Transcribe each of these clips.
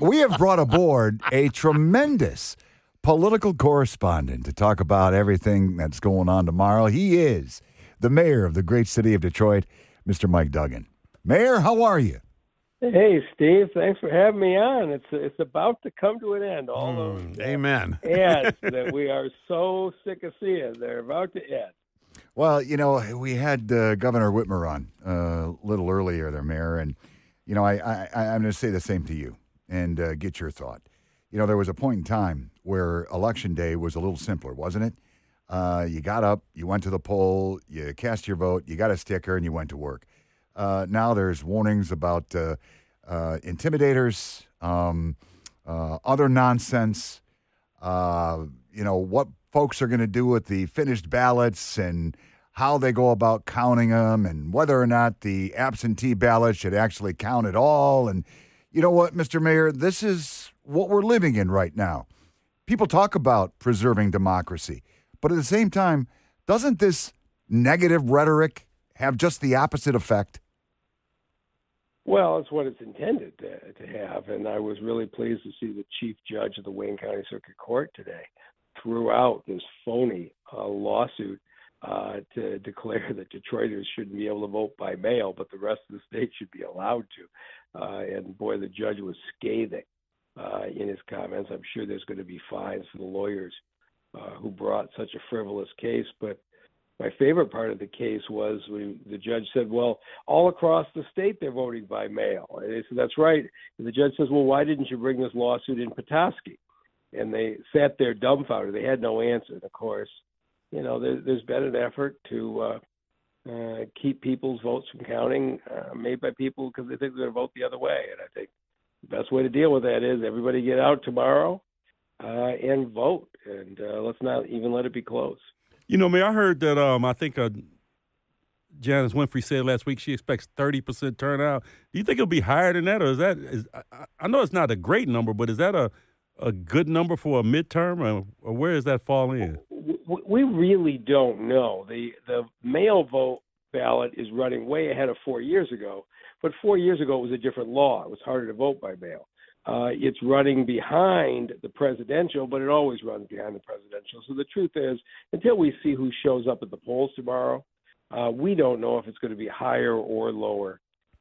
We have brought aboard a tremendous political correspondent to talk about everything that's going on tomorrow. He is the mayor of the great city of Detroit, Mr. Mike Duggan. Mayor, how are you? Hey, Steve. Thanks for having me on. It's it's about to come to an end. All those Mm, amen. ads that we are so sick of seeing, they're about to end. Well, you know, we had uh, Governor Whitmer on uh, a little earlier there, Mayor, and, you know, I, I, I'm going to say the same to you and uh, get your thought. You know, there was a point in time where election day was a little simpler, wasn't it? Uh, you got up, you went to the poll, you cast your vote, you got a sticker, and you went to work. Uh, now there's warnings about uh, uh, intimidators, um, uh, other nonsense. You know what folks are going to do with the finished ballots and how they go about counting them, and whether or not the absentee ballot should actually count at all. And you know what, Mr. Mayor, this is what we're living in right now. People talk about preserving democracy, but at the same time, doesn't this negative rhetoric have just the opposite effect? Well, it's what it's intended to, to have, and I was really pleased to see the chief judge of the Wayne County Circuit Court today threw out this phony uh, lawsuit uh, to declare that Detroiters shouldn't be able to vote by mail, but the rest of the state should be allowed to. Uh, and boy, the judge was scathing uh, in his comments. I'm sure there's going to be fines for the lawyers uh, who brought such a frivolous case, but my favorite part of the case was when the judge said, "Well, all across the state they're voting by mail." And they said, "That's right." And the judge says, "Well, why didn't you bring this lawsuit in Petoskey?" And they sat there dumbfounded. They had no answer. And of course, you know, there, there's been an effort to uh, uh, keep people's votes from counting, uh, made by people because they think they're going to vote the other way. And I think the best way to deal with that is everybody get out tomorrow uh, and vote, and uh, let's not even let it be close. You know, man, I heard that. Um, I think uh, Janice Winfrey said last week she expects thirty percent turnout. Do you think it'll be higher than that, or is that? Is, I, I know it's not a great number, but is that a a good number for a midterm, or, or where does that fall in? We really don't know. The the mail vote ballot is running way ahead of four years ago, but four years ago it was a different law. It was harder to vote by mail. Uh, it's running behind the presidential, but it always runs behind the presidential. So the truth is, until we see who shows up at the polls tomorrow, uh, we don't know if it's going to be higher or lower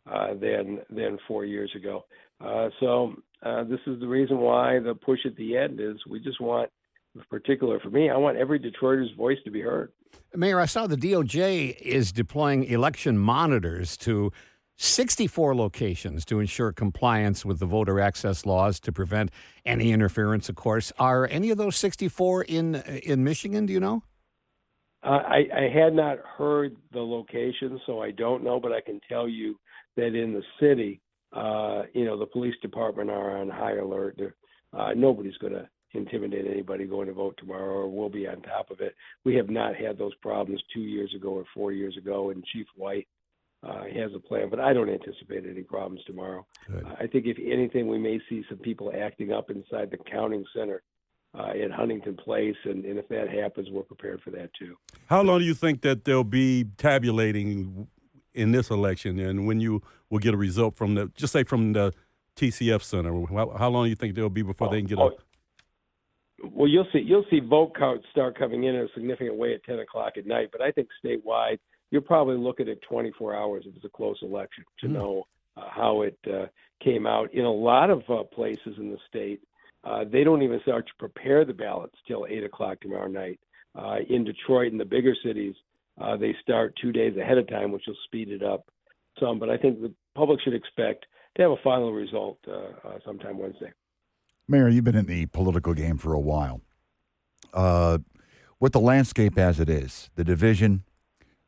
uh, than than four years ago. Uh, so uh, this is the reason why the push at the end is we just want, particular for me, I want every Detroiter's voice to be heard. Mayor, I saw the DOJ is deploying election monitors to 64 locations to ensure compliance with the voter access laws to prevent any interference, of course. Are any of those 64 in in Michigan, do you know? Uh, I, I had not heard the location, so I don't know, but I can tell you that in the city, uh, you know, the police department are on high alert. Uh, nobody's going to intimidate anybody going to vote tomorrow, or we'll be on top of it. We have not had those problems two years ago or four years ago, and Chief White uh, has a plan, but I don't anticipate any problems tomorrow. Good. I think if anything, we may see some people acting up inside the counting center uh, at Huntington Place, and, and if that happens, we're prepared for that too. How long do you think that they'll be tabulating in this election, and when you will get a result from the, just say from the TCF Center? How, how long do you think they'll be before they can get a? Well, you'll see you'll see vote counts start coming in in a significant way at 10 o'clock at night. But I think statewide, you're probably looking at 24 hours if it's a close election to Hmm. know uh, how it uh, came out. In a lot of uh, places in the state, uh, they don't even start to prepare the ballots till 8 o'clock tomorrow night. Uh, in Detroit and the bigger cities, uh, they start two days ahead of time, which will speed it up some. But I think the public should expect to have a final result uh, uh, sometime Wednesday. Mayor, you've been in the political game for a while. Uh, with the landscape as it is, the division,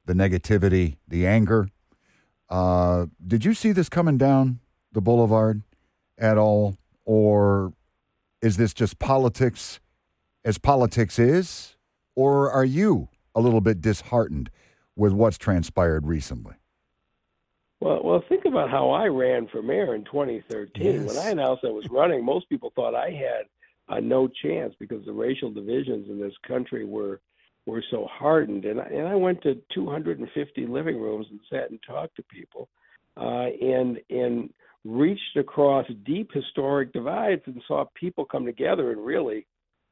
the negativity, the anger, uh, did you see this coming down the boulevard at all? Or is this just politics as politics is? Or are you a little bit disheartened with what's transpired recently? Well, well, think about how I ran for mayor in 2013. Yes. When I announced I was running, most people thought I had uh, no chance because the racial divisions in this country were were so hardened. And I, and I went to 250 living rooms and sat and talked to people, uh, and and reached across deep historic divides and saw people come together and really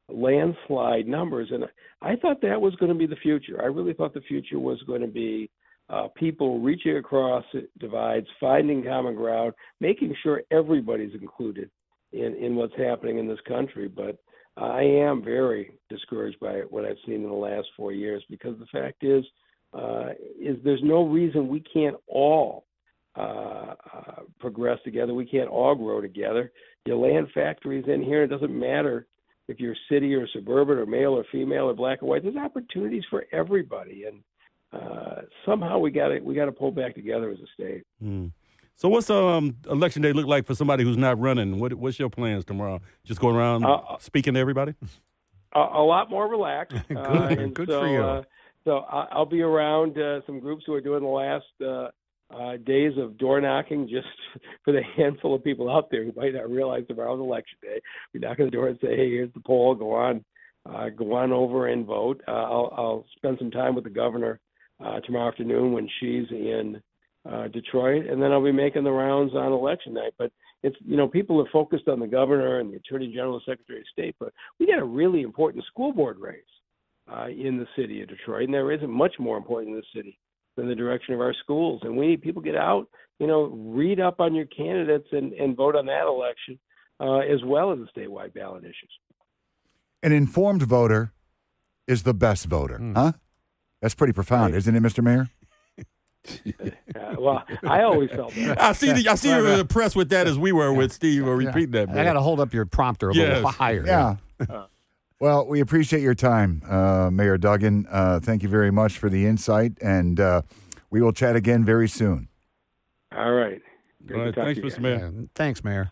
landslide numbers. And I thought that was going to be the future. I really thought the future was going to be uh, people reaching across divides, finding common ground, making sure everybody's included in, in what's happening in this country. But I am very discouraged by what I've seen in the last four years because the fact is, uh, is there's no reason we can't all uh, uh, progress together. We can't all grow together. Your land factories in here. It doesn't matter if you're city or suburban or male or female or black or white. There's opportunities for everybody, and uh, somehow we got to we got to pull back together as a state. Mm. So, what's um election day look like for somebody who's not running? What what's your plans tomorrow? Just going around uh, uh speaking to everybody? A, a lot more relaxed. good, uh, good so, for you. Uh, so I'll be around uh, some groups who are doing the last uh, uh, days of door knocking just for the handful of people out there who might not realize tomorrow's election day. We knock on the door and say, "Hey, here's the poll. Go on, uh, go on over and vote." Uh, I'll, I'll spend some time with the governor uh, tomorrow afternoon when she's in uh, Detroit, and then I'll be making the rounds on election night. But it's you know people are focused on the governor and the attorney general, and secretary of state, but we got a really important school board race uh, in the city of Detroit, and there isn't much more important in the city than the direction of our schools. And we need people to get out, you know, read up on your candidates and, and vote on that election, uh, as well as the statewide ballot issues. An informed voter is the best voter, mm. huh? That's pretty profound, right. isn't it, Mr. Mayor? uh, well, I always felt that. I see. The, I see you're impressed with that as we were with Steve. Or repeat that. I got to hold up your prompter a yes. little higher. Yeah. Uh, well, we appreciate your time, uh, Mayor Duggan. Uh, thank you very much for the insight, and uh, we will chat again very soon. All right. All right. Thanks, Mr. Mayor. Thanks, Mayor.